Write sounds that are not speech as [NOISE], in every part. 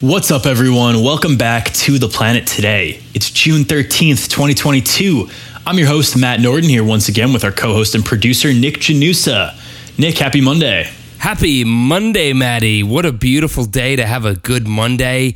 What's up, everyone? Welcome back to The Planet Today. It's June 13th, 2022. I'm your host, Matt Norden, here once again with our co host and producer, Nick Janusa. Nick, happy Monday. Happy Monday, Maddie. What a beautiful day to have a good Monday.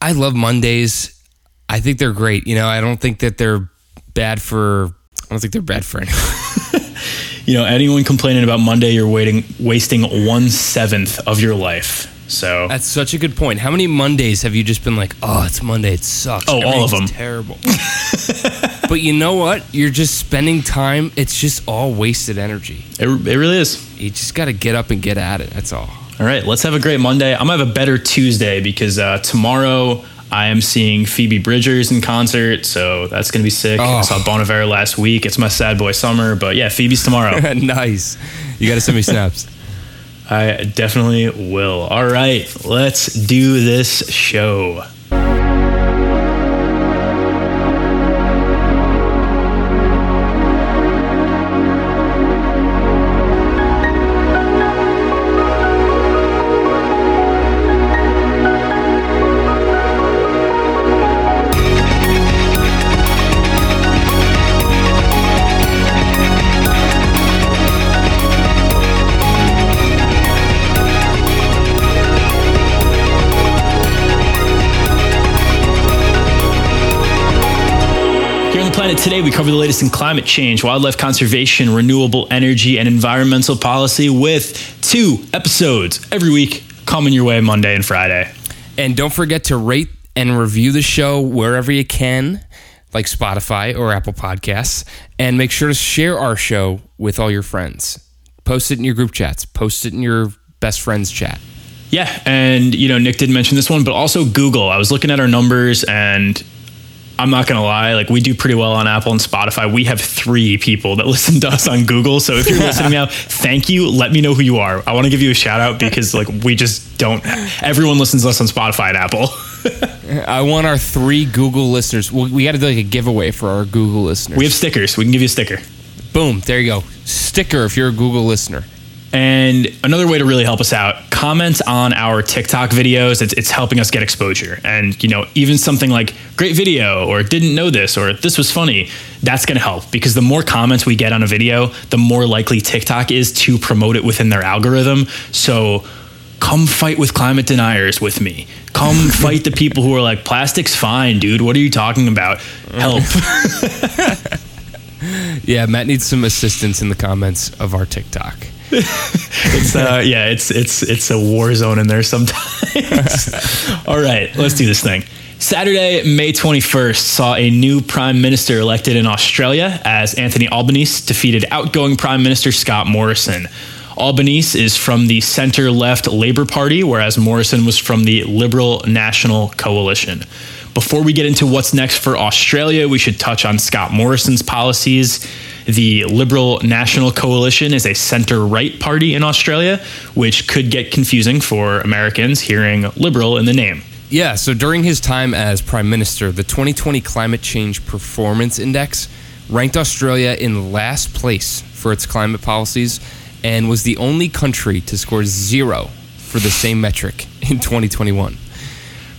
I love Mondays. I think they're great. You know, I don't think that they're bad for, I don't think they're bad for anyone. [LAUGHS] you know, anyone complaining about Monday, you're waiting, wasting one seventh of your life. So that's such a good point. How many Mondays have you just been like, "Oh, it's Monday. It sucks." Oh, all of them. Terrible. [LAUGHS] but you know what? You're just spending time. It's just all wasted energy. It, it really is. You just got to get up and get at it. That's all. All right, let's have a great Monday. I'm gonna have a better Tuesday because uh, tomorrow I am seeing Phoebe Bridgers in concert, so that's gonna be sick. Oh. I saw Bon Iver last week. It's my sad boy summer, but yeah, Phoebe's tomorrow. [LAUGHS] nice. You got to send me [LAUGHS] snaps. I definitely will. All right, let's do this show. Today, we cover the latest in climate change, wildlife conservation, renewable energy, and environmental policy with two episodes every week coming your way Monday and Friday. And don't forget to rate and review the show wherever you can, like Spotify or Apple Podcasts. And make sure to share our show with all your friends. Post it in your group chats, post it in your best friends chat. Yeah, and you know, Nick did mention this one, but also Google. I was looking at our numbers and I'm not gonna lie, like we do pretty well on Apple and Spotify. We have three people that [LAUGHS] listen to us on Google. So if you're [LAUGHS] listening now, thank you. Let me know who you are. I want to give you a shout out because like we just don't. Everyone listens to us on Spotify and Apple. [LAUGHS] I want our three Google listeners. We, we got to do like a giveaway for our Google listeners. We have stickers. We can give you a sticker. Boom! There you go. Sticker if you're a Google listener. And another way to really help us out, comment on our TikTok videos. It's, it's helping us get exposure. And, you know, even something like great video or didn't know this or this was funny, that's going to help because the more comments we get on a video, the more likely TikTok is to promote it within their algorithm. So come fight with climate deniers with me. Come [LAUGHS] fight the people who are like, plastic's fine, dude. What are you talking about? Help. [LAUGHS] [LAUGHS] yeah, Matt needs some assistance in the comments of our TikTok. [LAUGHS] it's uh, yeah, it's it's it's a war zone in there sometimes. [LAUGHS] All right, let's do this thing. Saturday, May 21st, saw a new prime minister elected in Australia as Anthony Albanese defeated outgoing Prime Minister Scott Morrison. Albanese is from the center left Labor Party, whereas Morrison was from the Liberal National Coalition. Before we get into what's next for Australia, we should touch on Scott Morrison's policies. The Liberal National Coalition is a center right party in Australia, which could get confusing for Americans hearing liberal in the name. Yeah, so during his time as Prime Minister, the 2020 Climate Change Performance Index ranked Australia in last place for its climate policies and was the only country to score zero for the same metric in 2021.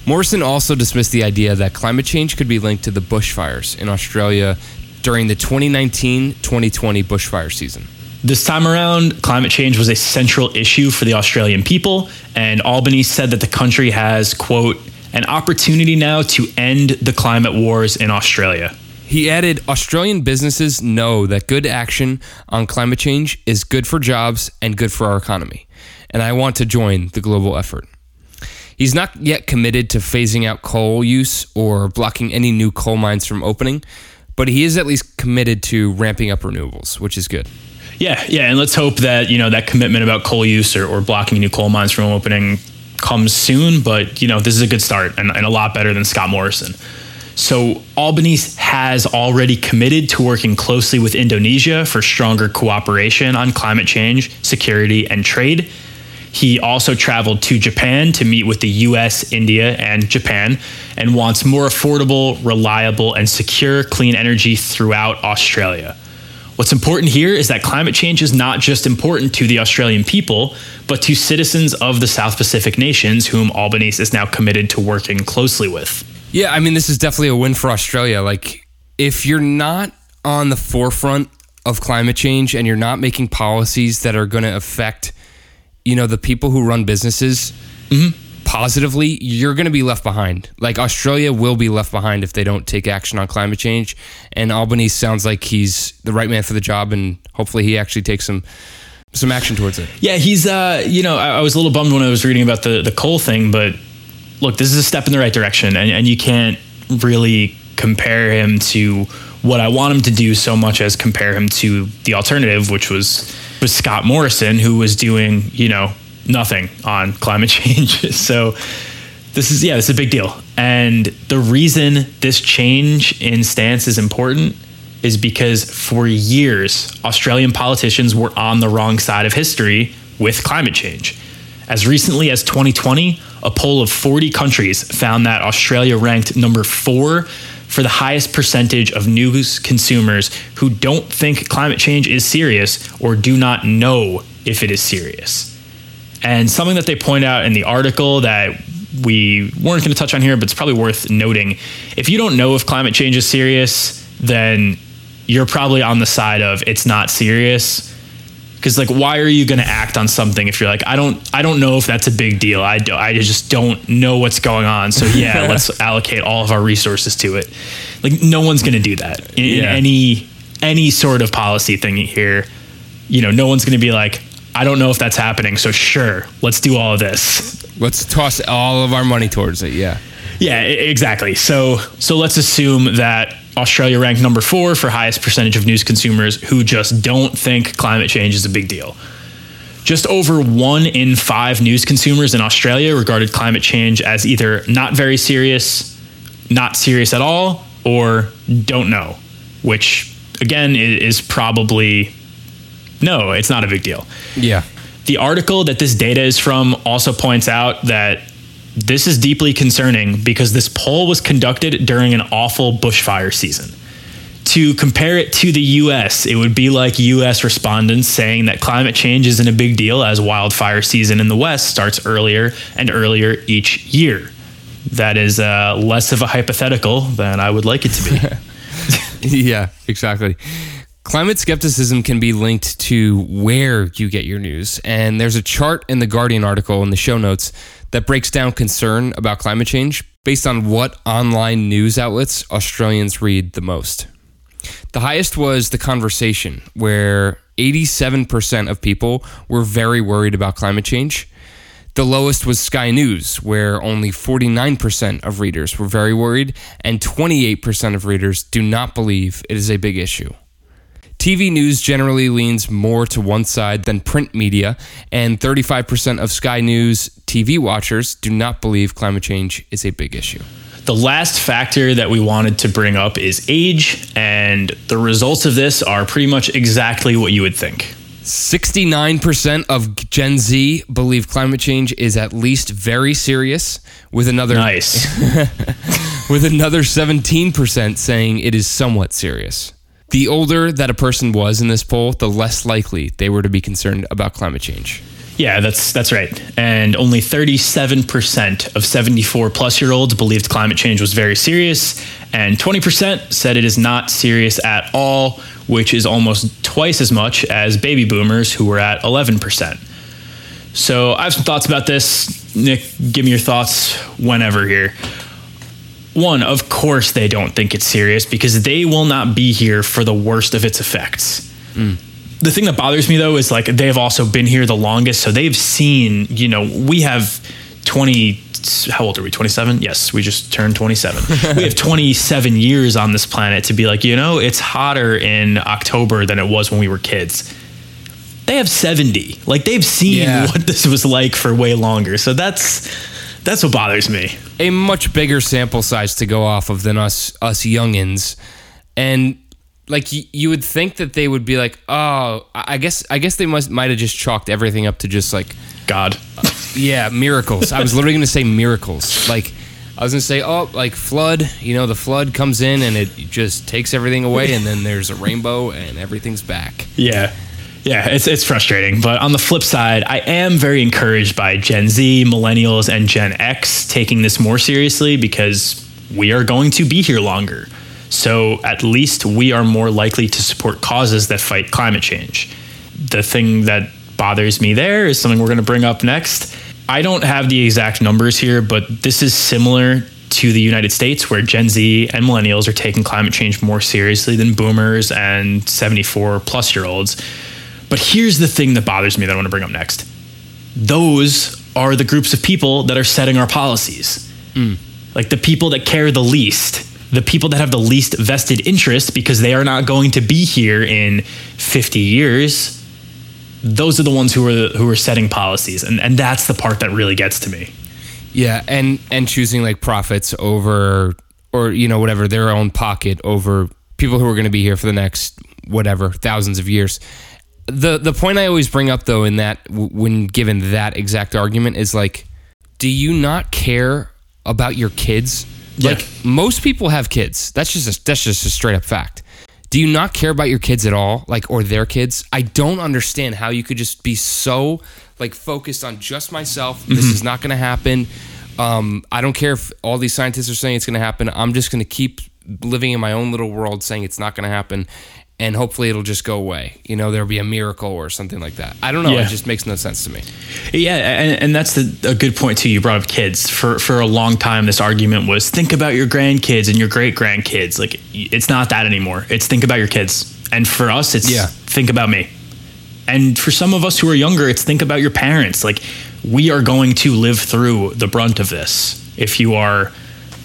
Morrison also dismissed the idea that climate change could be linked to the bushfires in Australia during the 2019 2020 bushfire season. This time around, climate change was a central issue for the Australian people, and Albanese said that the country has, quote, an opportunity now to end the climate wars in Australia. He added Australian businesses know that good action on climate change is good for jobs and good for our economy, and I want to join the global effort. He's not yet committed to phasing out coal use or blocking any new coal mines from opening, but he is at least committed to ramping up renewables, which is good. Yeah, yeah, and let's hope that you know that commitment about coal use or, or blocking new coal mines from opening comes soon. But you know this is a good start and, and a lot better than Scott Morrison. So Albanese has already committed to working closely with Indonesia for stronger cooperation on climate change, security, and trade. He also traveled to Japan to meet with the US, India, and Japan and wants more affordable, reliable, and secure clean energy throughout Australia. What's important here is that climate change is not just important to the Australian people, but to citizens of the South Pacific nations whom Albanese is now committed to working closely with. Yeah, I mean, this is definitely a win for Australia. Like, if you're not on the forefront of climate change and you're not making policies that are going to affect, you know, the people who run businesses positively, you're going to be left behind. Like, Australia will be left behind if they don't take action on climate change. And Albanese sounds like he's the right man for the job, and hopefully he actually takes some some action towards it. Yeah, he's uh, you know, I, I was a little bummed when I was reading about the the coal thing, but look, this is a step in the right direction, and, and you can't really compare him to what I want him to do so much as compare him to the alternative, which was was Scott Morrison, who was doing you know nothing on climate [LAUGHS] change. so this is yeah, this is a big deal, and the reason this change in stance is important is because for years Australian politicians were on the wrong side of history with climate change. As recently as 2020, a poll of 40 countries found that Australia ranked number four for the highest percentage of news consumers who don't think climate change is serious or do not know if it is serious. And something that they point out in the article that we weren't going to touch on here, but it's probably worth noting if you don't know if climate change is serious, then you're probably on the side of it's not serious because like why are you going to act on something if you're like i don't i don't know if that's a big deal i, do, I just don't know what's going on so [LAUGHS] yeah let's allocate all of our resources to it like no one's going to do that in, in any any sort of policy thing here you know no one's going to be like i don't know if that's happening so sure let's do all of this Let's toss all of our money towards it. Yeah. yeah, exactly. So so let's assume that Australia ranked number 4 for highest percentage of news consumers who just don't think climate change is a big deal. Just over 1 in 5 news consumers in Australia regarded climate change as either not very serious, not serious at all, or don't know, which again is probably no, it's not a big deal. Yeah. The article that this data is from also points out that this is deeply concerning because this poll was conducted during an awful bushfire season. To compare it to the US, it would be like US respondents saying that climate change isn't a big deal as wildfire season in the West starts earlier and earlier each year. That is uh, less of a hypothetical than I would like it to be. [LAUGHS] yeah, exactly. Climate skepticism can be linked to where you get your news. And there's a chart in the Guardian article in the show notes that breaks down concern about climate change based on what online news outlets Australians read the most. The highest was The Conversation, where 87% of people were very worried about climate change. The lowest was Sky News, where only 49% of readers were very worried, and 28% of readers do not believe it is a big issue. TV news generally leans more to one side than print media, and 35% of Sky News TV watchers do not believe climate change is a big issue. The last factor that we wanted to bring up is age, and the results of this are pretty much exactly what you would think. 69% of Gen Z believe climate change is at least very serious, with another Nice. [LAUGHS] with another 17% saying it is somewhat serious. The older that a person was in this poll, the less likely they were to be concerned about climate change. yeah, that's that's right. And only 37% of 74 plus year olds believed climate change was very serious, and 20% said it is not serious at all, which is almost twice as much as baby boomers who were at 11%. So I have some thoughts about this. Nick, give me your thoughts whenever here. One, of course they don't think it's serious because they will not be here for the worst of its effects. Hmm. The thing that bothers me though is like they've also been here the longest, so they've seen, you know, we have 20 how old are we? 27? Yes, we just turned 27. [LAUGHS] we have 27 years on this planet to be like, you know, it's hotter in October than it was when we were kids. They have 70. Like they've seen Yeah. [LAUGHS] what this was like for way longer. So that's that's what bothers me. A much bigger sample size to go off of than us us youngins. And like y- you would think that they would be like, "Oh, I guess I guess they must might have just chalked everything up to just like God. [LAUGHS] Yeah, miracles. I was literally going to say miracles. Like, I was gonna say, oh, like flood. You know, the flood comes in and it just takes everything away, and then there's a rainbow and everything's back. Yeah. Yeah, it's it's frustrating, but on the flip side, I am very encouraged by Gen Z, millennials, and Gen X taking this more seriously because we are going to be here longer. So at least we are more likely to support causes that fight climate change. The thing that bothers me there is something we're going to bring up next. I don't have the exact numbers here, but this is similar to the United States, where Gen Z and millennials are taking climate change more seriously than boomers and 74 plus year olds. But here's the thing that bothers me that I want to bring up next. Those are the groups of people that are setting our policies. Mm. Like the people that care the least, the people that have the least vested interest because they are not going to be here in 50 years. Those are the ones who are who are setting policies, and and that's the part that really gets to me. Yeah, and and choosing like profits over or you know whatever their own pocket over people who are going to be here for the next whatever thousands of years the the point I always bring up though in that when given that exact argument is like, do you not care about your kids? Yeah. Like most people have kids. That's just a, that's just a straight up fact. Do you not care about your kids at all, like or their kids? I don't understand how you could just be so like focused on just myself. Mm-hmm. This is not going to happen. Um, I don't care if all these scientists are saying it's going to happen. I'm just going to keep living in my own little world, saying it's not going to happen and hopefully it'll just go away. You know, there'll be a miracle or something like that. I don't know. Yeah. It just makes no sense to me. Yeah, and, and that's the, a good point too. You brought up kids. For for a long time, this argument was think about your grandkids and your great grandkids. Like it's not that anymore. It's think about your kids. And for us, it's yeah. think about me. And for some of us who are younger, it's think about your parents. Like we are going to live through the brunt of this if you are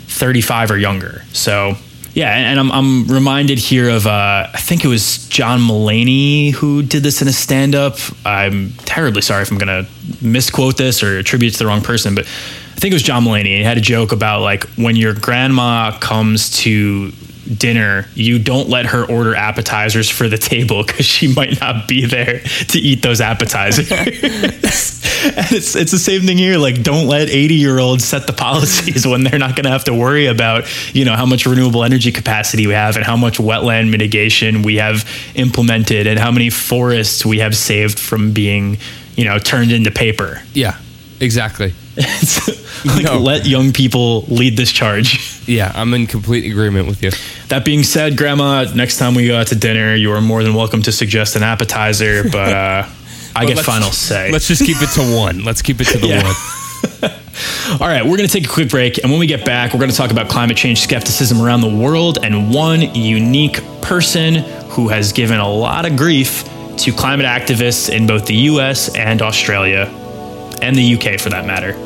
35 or younger. So yeah, and I'm, I'm reminded here of uh, I think it was John Mulaney who did this in a stand up. I'm terribly sorry if I'm going to misquote this or attribute it to the wrong person, but I think it was John Mulaney. He had a joke about like when your grandma comes to dinner, you don't let her order appetizers for the table because she might not be there to eat those appetizers. [LAUGHS] and it's it's the same thing here. Like, don't let eighty year olds set the policies when they're not going to have to worry about you know how much renewable energy capacity we have and how much wetland mitigation we have implemented and how many forests we have saved from being you know turned into paper. Yeah, exactly. Like no. let young people lead this charge. Yeah, I'm in complete agreement with you. That being said, Grandma, next time we go out to dinner, you are more than welcome to suggest an appetizer, but uh, I get final say. Let's just keep it to one. Let's keep it to the one. [LAUGHS] All right, we're going to take a quick break. And when we get back, we're going to talk about climate change skepticism around the world and one unique person who has given a lot of grief to climate activists in both the US and Australia, and the UK for that matter.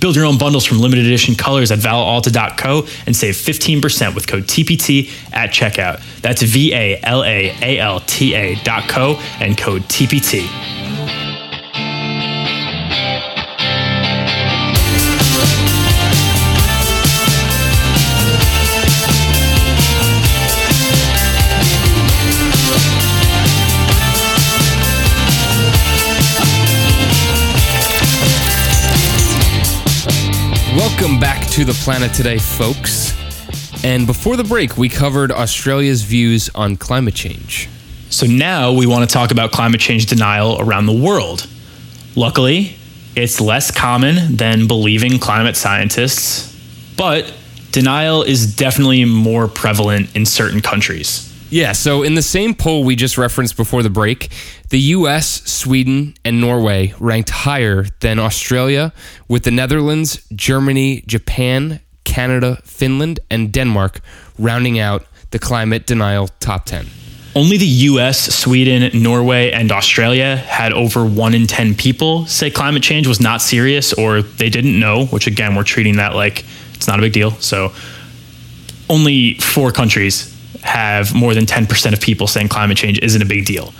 Build your own bundles from limited edition colors at valalta.co and save 15% with code TPT at checkout. That's V A L A A L T A.co and code TPT. Welcome back to the planet today, folks. And before the break, we covered Australia's views on climate change. So now we want to talk about climate change denial around the world. Luckily, it's less common than believing climate scientists, but denial is definitely more prevalent in certain countries. Yeah, so in the same poll we just referenced before the break, the US, Sweden, and Norway ranked higher than Australia, with the Netherlands, Germany, Japan, Canada, Finland, and Denmark rounding out the climate denial top 10. Only the US, Sweden, Norway, and Australia had over 1 in 10 people say climate change was not serious or they didn't know, which again, we're treating that like it's not a big deal. So only four countries have more than 10% of people saying climate change isn't a big deal.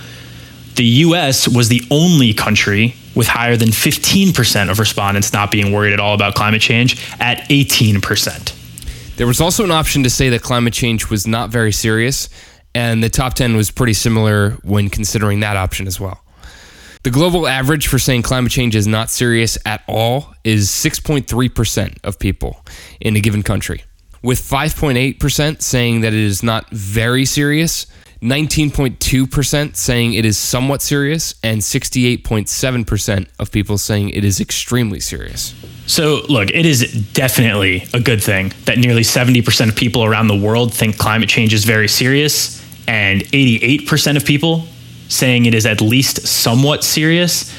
The US was the only country with higher than 15% of respondents not being worried at all about climate change at 18%. There was also an option to say that climate change was not very serious, and the top 10 was pretty similar when considering that option as well. The global average for saying climate change is not serious at all is 6.3% of people in a given country, with 5.8% saying that it is not very serious, 19.2% saying it is somewhat serious, and 68.7% of people saying it is extremely serious. So, look, it is definitely a good thing that nearly 70% of people around the world think climate change is very serious, and 88% of people saying it is at least somewhat serious.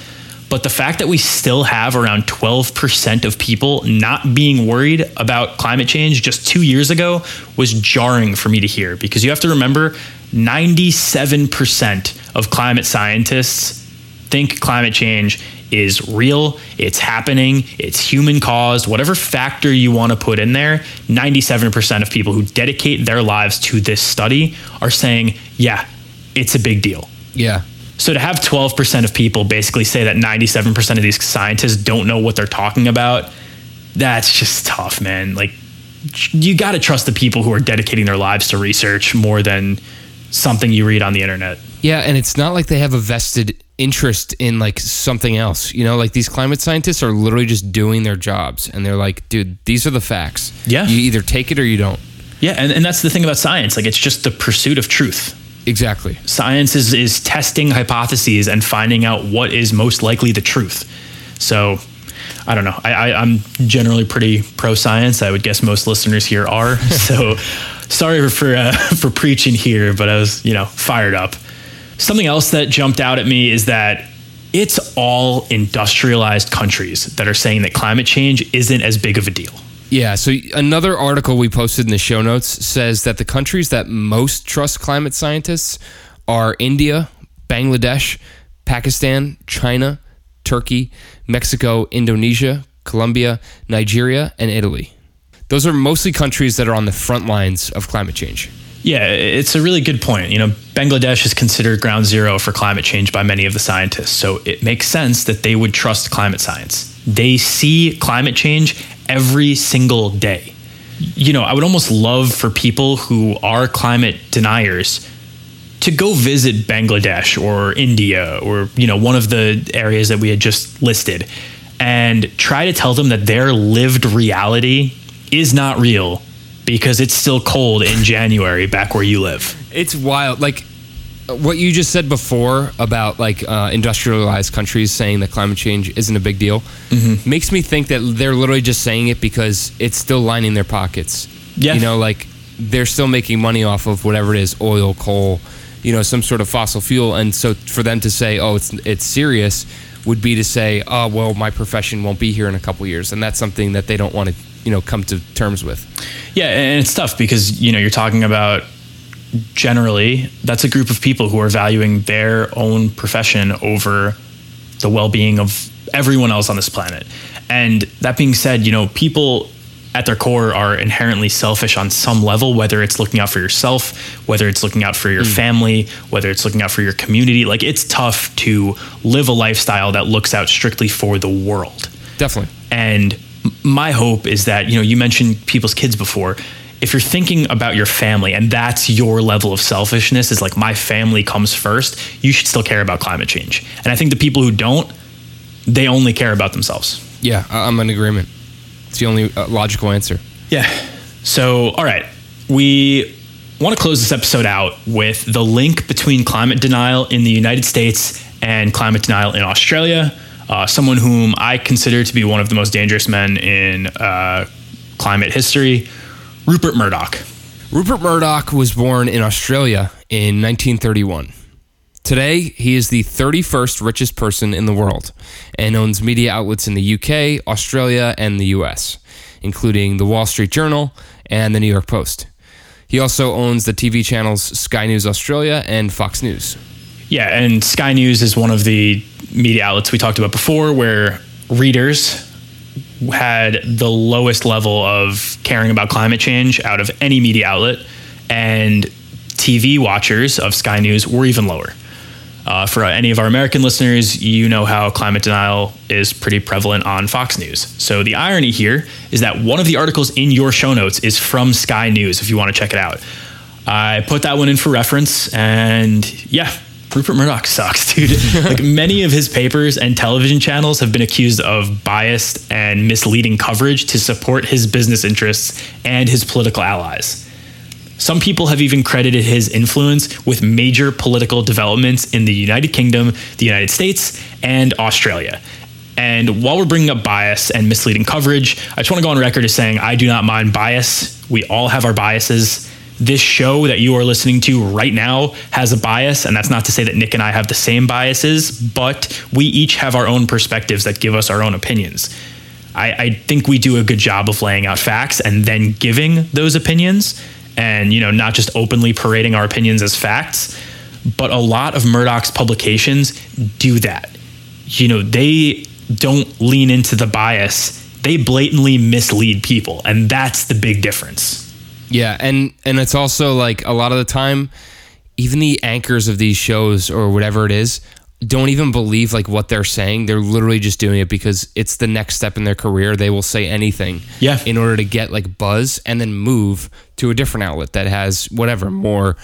But the fact that we still have around 12% of people not being worried about climate change just two years ago was jarring for me to hear because you have to remember 97% of climate scientists think climate change is real, it's happening, it's human caused, whatever factor you want to put in there, 97% of people who dedicate their lives to this study are saying, yeah, it's a big deal. Yeah. So to have 12% of people basically say that 97% of these scientists don't know what they're talking about, that's just tough, man. Like you got to trust the people who are dedicating their lives to research more than something you read on the internet. Yeah, and it's not like they have a vested interest in like something else. You know, like these climate scientists are literally just doing their jobs and they're like, dude, these are the facts. Yeah. You either take it or you don't. Yeah, and, and that's the thing about science. Like it's just the pursuit of truth. Exactly. Science is, is testing hypotheses and finding out what is most likely the truth. So I don't know. I, I'm generally pretty pro science. I would guess most listeners here are. [LAUGHS] so sorry for uh, [LAUGHS] for preaching here, but I was you know fired up. Something else that jumped out at me is that it's all industrialized countries that are saying that climate change isn't as big of a deal. Yeah, so another article we posted in the show notes says that the countries that most trust climate scientists are India, Bangladesh, Pakistan, China, Turkey, Mexico, Indonesia, Colombia, Nigeria, and Italy. Those are mostly countries that are on the front lines of climate change. Yeah, it's a really good point. You know, Bangladesh is considered ground zero for climate change by many of the scientists, so it makes sense that they would trust climate science. They see climate change every single day. You know, I would almost love for people who are climate deniers to go visit Bangladesh or India or, you know, one of the areas that we had just listed and try to tell them that their lived reality is not real because it's still cold in January back where you live. It's wild. Like what you just said before about like uh, industrialized countries saying that climate change isn't a big deal Mm-hmm. makes me think that they're literally just saying it because it's still lining their pockets. Yeah. You know, like they're still making money off of whatever it is, oil, coal, you know, some sort of fossil fuel. And so for them to say, oh, it's it's serious would be to say, oh, well, my profession won't be here in a couple years. And that's something that they don't want to, you know, come to terms with. Yeah, and it's tough because you know you're talking about generally that's a group of people who are valuing their own profession over the well-being of everyone else on this planet. And that being said, you know, people at their core are inherently selfish on some level, whether it's looking out for yourself, whether it's looking out for your hmm. family, whether it's looking out for your community. Like it's tough to live a lifestyle that looks out strictly for the world. Definitely. And my hope is that, you know, you mentioned people's kids before. If you're thinking about your family and that's your level of selfishness is like my family comes first, you should still care about climate change. And I think the people who don't, they only care about themselves. Yeah, I'm in agreement. It's the only uh, logical answer. Yeah. So, all right. We want to close this episode out with the link between climate denial in the United States and climate denial in Australia. Uh, someone whom I consider to be one of the most dangerous men in uh, climate history, Rupert Murdoch. Rupert Murdoch was born in Australia in 1931. Today, he is the 31st richest person in the world and owns media outlets in the UK, Australia, and the US, including the Wall Street Journal and the New York Post. He also owns the TV channels Sky News Australia and Fox News. Yeah, and Sky News is one of the media outlets we talked about before where readers had the lowest level of caring about climate change out of any media outlet, and TV watchers of Sky News were even lower. Uh, for any of our American listeners, you know how climate denial is pretty prevalent on Fox News. So the irony here is that one of the articles in your show notes is from Sky News if you want to check it out. I put that one in for reference, and yeah, Rupert Murdoch sucks, dude. like many of his papers and television channels have been accused of biased and misleading coverage to support his business interests and his political allies. Some people have even credited his influence with major political developments in the United Kingdom, the United States, and Australia. And while we're bringing up bias and misleading coverage, I just want to go on record as saying I do not mind bias. We all have our biases. This show that you are listening to right now has a bias, and that's not to say that Nick and I have the same biases, but we each have our own perspectives that give us our own opinions. I, I think we do a good job of laying out facts and then giving those opinions and you know not just openly parading our opinions as facts. But a lot of murdoch's publications do that. You know they don't lean into the bias. They blatantly mislead people and that's the big difference yeah and and it's also like a lot of the time even the anchors of these shows or whatever it is don't even believe like what they're saying. They're literally just doing it because it's the next step in their career. They will say anything yeah. in order to get like buzz and then move to a different outlet that has whatever more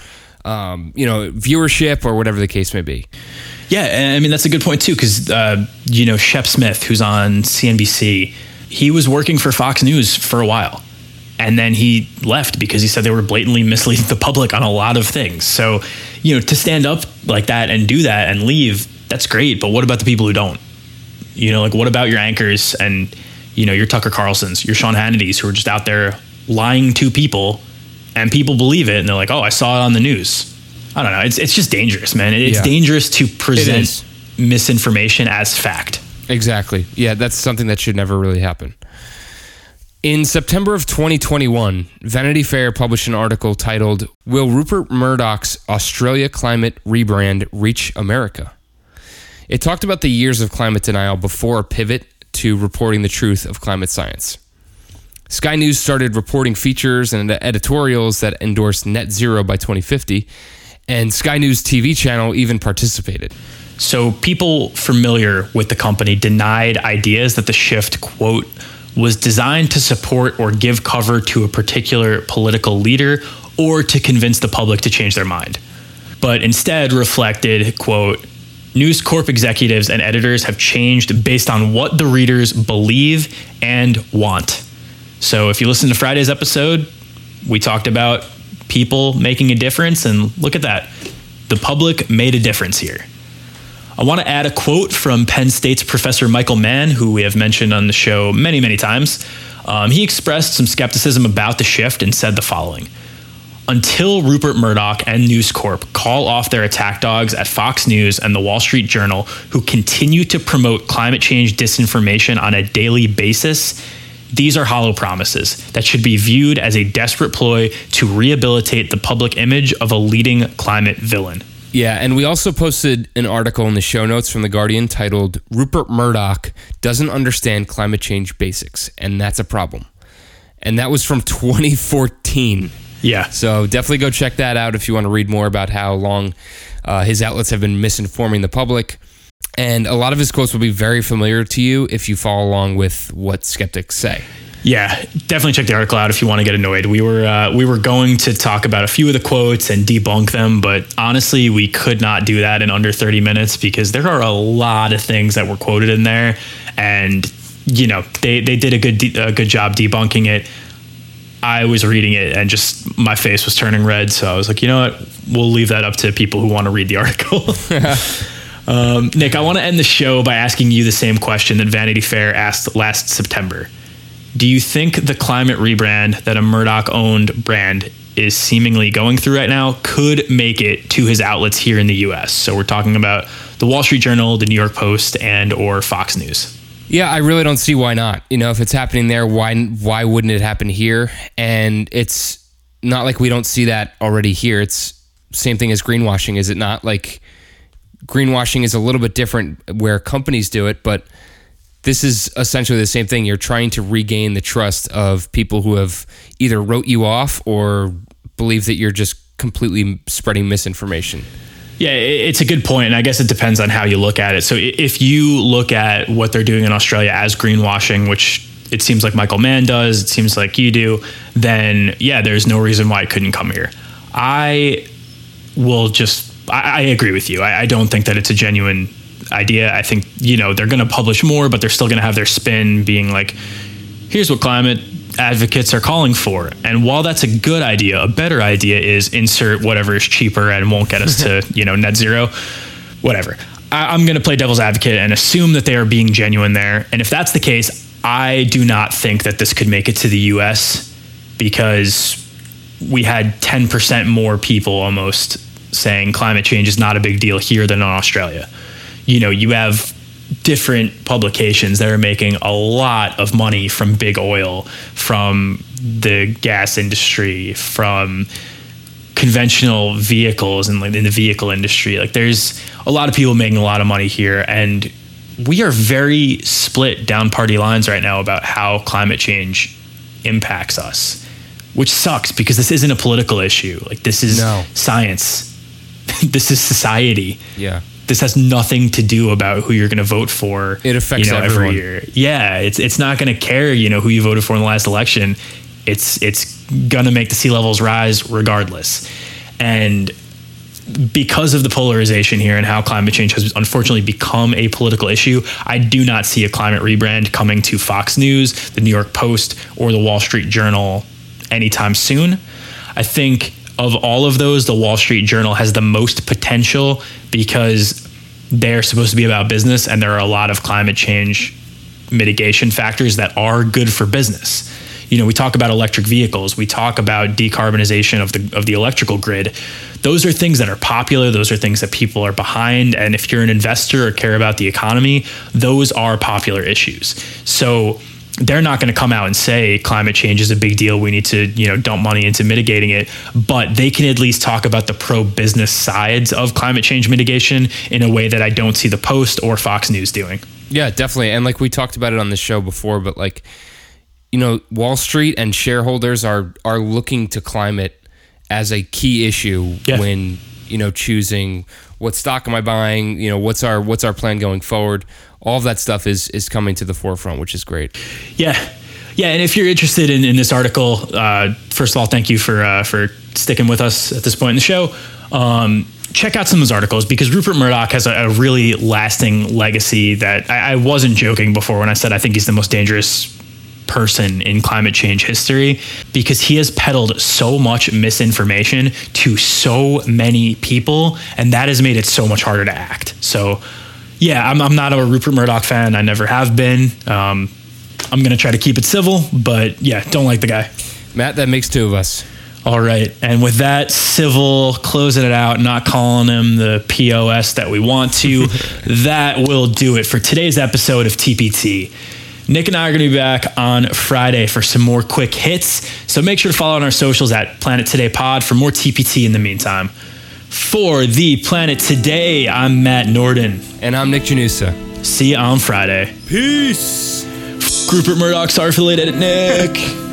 um, you know, viewership or whatever the case may be. Yeah, I mean that's a good point too because uh, you know Shep Smith, who's on CNBC, he was working for Fox News for a while, and then he left because he said they were blatantly misleading the public on a lot of things. So you know, to stand up like that and do that and leave, that's great. But what about the people who don't? You know, like what about your anchors and you know your Tucker Carlsons, your Sean Hannitys, who are just out there lying to people, and people believe it, and they're like, "Oh, I saw it on the news." I don't know. It's it's just dangerous, man. It's yeah. dangerous to present misinformation as fact. Exactly. Yeah, that's something that should never really happen. In September of 2021, Vanity Fair published an article titled, Will Rupert Murdoch's Australia Climate Rebrand Reach America? It talked about the years of climate denial before a pivot to reporting the truth of climate science. Sky News started reporting features and editorials that endorsed net zero by 2050, and Sky News TV channel even participated. So, people familiar with the company denied ideas that the shift, quote, was designed to support or give cover to a particular political leader or to convince the public to change their mind, but instead reflected, quote, News Corp executives and editors have changed based on what the readers believe and want. So if you listen to Friday's episode, we talked about people making a difference, and look at that. The public made a difference here. I want to add a quote from Penn State's Professor Michael Mann, who we have mentioned on the show many, many times. Um, he expressed some skepticism about the shift and said the following Until Rupert Murdoch and News Corp call off their attack dogs at Fox News and the Wall Street Journal, who continue to promote climate change disinformation on a daily basis, these are hollow promises that should be viewed as a desperate ploy to rehabilitate the public image of a leading climate villain. Yeah, and we also posted an article in the show notes from The Guardian titled Rupert Murdoch Doesn't Understand Climate Change Basics, and That's a Problem. And that was from [LAUGHS] 2014. Yeah. So definitely go check that out if you want to read more about how long uh, his outlets have been misinforming the public. And a lot of his quotes will be very familiar to you if you follow along with what skeptics say. Yeah, definitely check the article out if you want to get annoyed. We were uh, we were going to talk about a few of the quotes and debunk them, but honestly, we could not do that in under 30 minutes because there are a lot of things that were quoted in there, and you know they they did a good de- a good job debunking it. I was reading it and just my face was turning red, so I was like, you know what, we'll leave that up to people who want to read the [LAUGHS] article. [LAUGHS] um, Nick, I want to end the show by asking you the same question that Vanity Fair asked last September do you think the climate rebrand that a Murdoch owned brand is seemingly going through right now could make it to his outlets here in the US. So we're talking about the Wall Street Journal, the New York Post, and or Fox News. Yeah, I really don't see why not. You know, if it's happening there, why why wouldn't it happen here? And it's not like we don't see that already here. It's same thing as greenwashing, is it not? Like greenwashing is a little bit different where companies do it, but this is essentially the same thing. You're trying to regain the trust of people who have either wrote you off or believe that you're just completely spreading misinformation. Yeah, it's a good point, and I guess it depends on how you look at it. So if you look at what they're doing in Australia as greenwashing, which it seems like Michael Mann does, it seems like you do, then yeah, there's no reason why it couldn't come here. I will just, I, I agree with you. I, I don't think that it's a genuine idea. I think, you know, they're going to publish more, but they're still going to have their spin being like, here's what climate advocates are calling for. And while that's a good idea, a better idea is insert whatever is cheaper and won't get us to, [LAUGHS] you know, net zero, whatever. I, I'm going to play devil's advocate and assume that they are being genuine there. And if that's the case, I do not think that this could make it to the US because we had 10% more people almost saying climate change is not a big deal here than in Australia. You know, you have different publications that are making a lot of money from big oil, from the gas industry, from conventional vehicles and in the vehicle industry. Like there's a lot of people making a lot of money here and we are very split down party lines right now about how climate change impacts us, which sucks because this isn't a political issue. Like this is No. science. [LAUGHS] this is society Yeah. This has nothing to do about who you're going to vote for. It affects you know, everyone. every year. Yeah, it's it's not going to care. You know who you voted for in the last election. It's it's going to make the sea levels rise regardless, and because of the polarization here and how climate change has unfortunately become a political issue, I do not see a climate rebrand coming to Fox News, the New York Post, or the Wall Street Journal anytime soon. I think of all of those, the Wall Street Journal has the most potential because they're supposed to be about business and there are a lot of climate change mitigation factors that are good for business. You know, we talk about electric vehicles, we talk about decarbonization of the of the electrical grid. Those are things that are popular, those are things that people are behind and if you're an investor or care about the economy, those are popular issues. So they're not going to come out and say climate change is a big deal. We need to, you know, dump money into mitigating it. But they can at least talk about the pro business sides of climate change mitigation in a way that I don't see the Post or Fox News doing. Yeah, definitely. And like we talked about it on the show before, but like you know, Wall Street and shareholders are are looking to climate as a key issue Yeah. when, you know, choosing what stock am I buying, you know, what's our what's our plan going forward. All of that stuff is is coming to the forefront, which is great. Yeah. Yeah, and if you're interested in, in this article, uh, first of all, thank you for uh, for sticking with us at this point in the show. Um, check out some of those articles because Rupert Murdoch has a, a really lasting legacy that I, I wasn't joking before when I said I think he's the most dangerous person in climate change history because he has peddled so much misinformation to so many people and that has made it so much harder to act. So yeah, I'm, I'm not a Rupert Murdoch fan. I never have been. Um, I'm going to try to keep it civil, but yeah, don't like the guy. Matt, that makes two of us. All right. And with that, civil, closing it out, not calling him the POS that we want to, [LAUGHS] that will do it for today's episode of TPT. Nick and I are going to be back on Friday for some more quick hits. So make sure to follow on our socials at Planet Today Pod for more TPT in the meantime. For the Planet Today, I'm Matt Norden. And I'm Nick Janusa. See you on Friday. Peace. Rupert Murdoch, sorry for the late edit, Nick.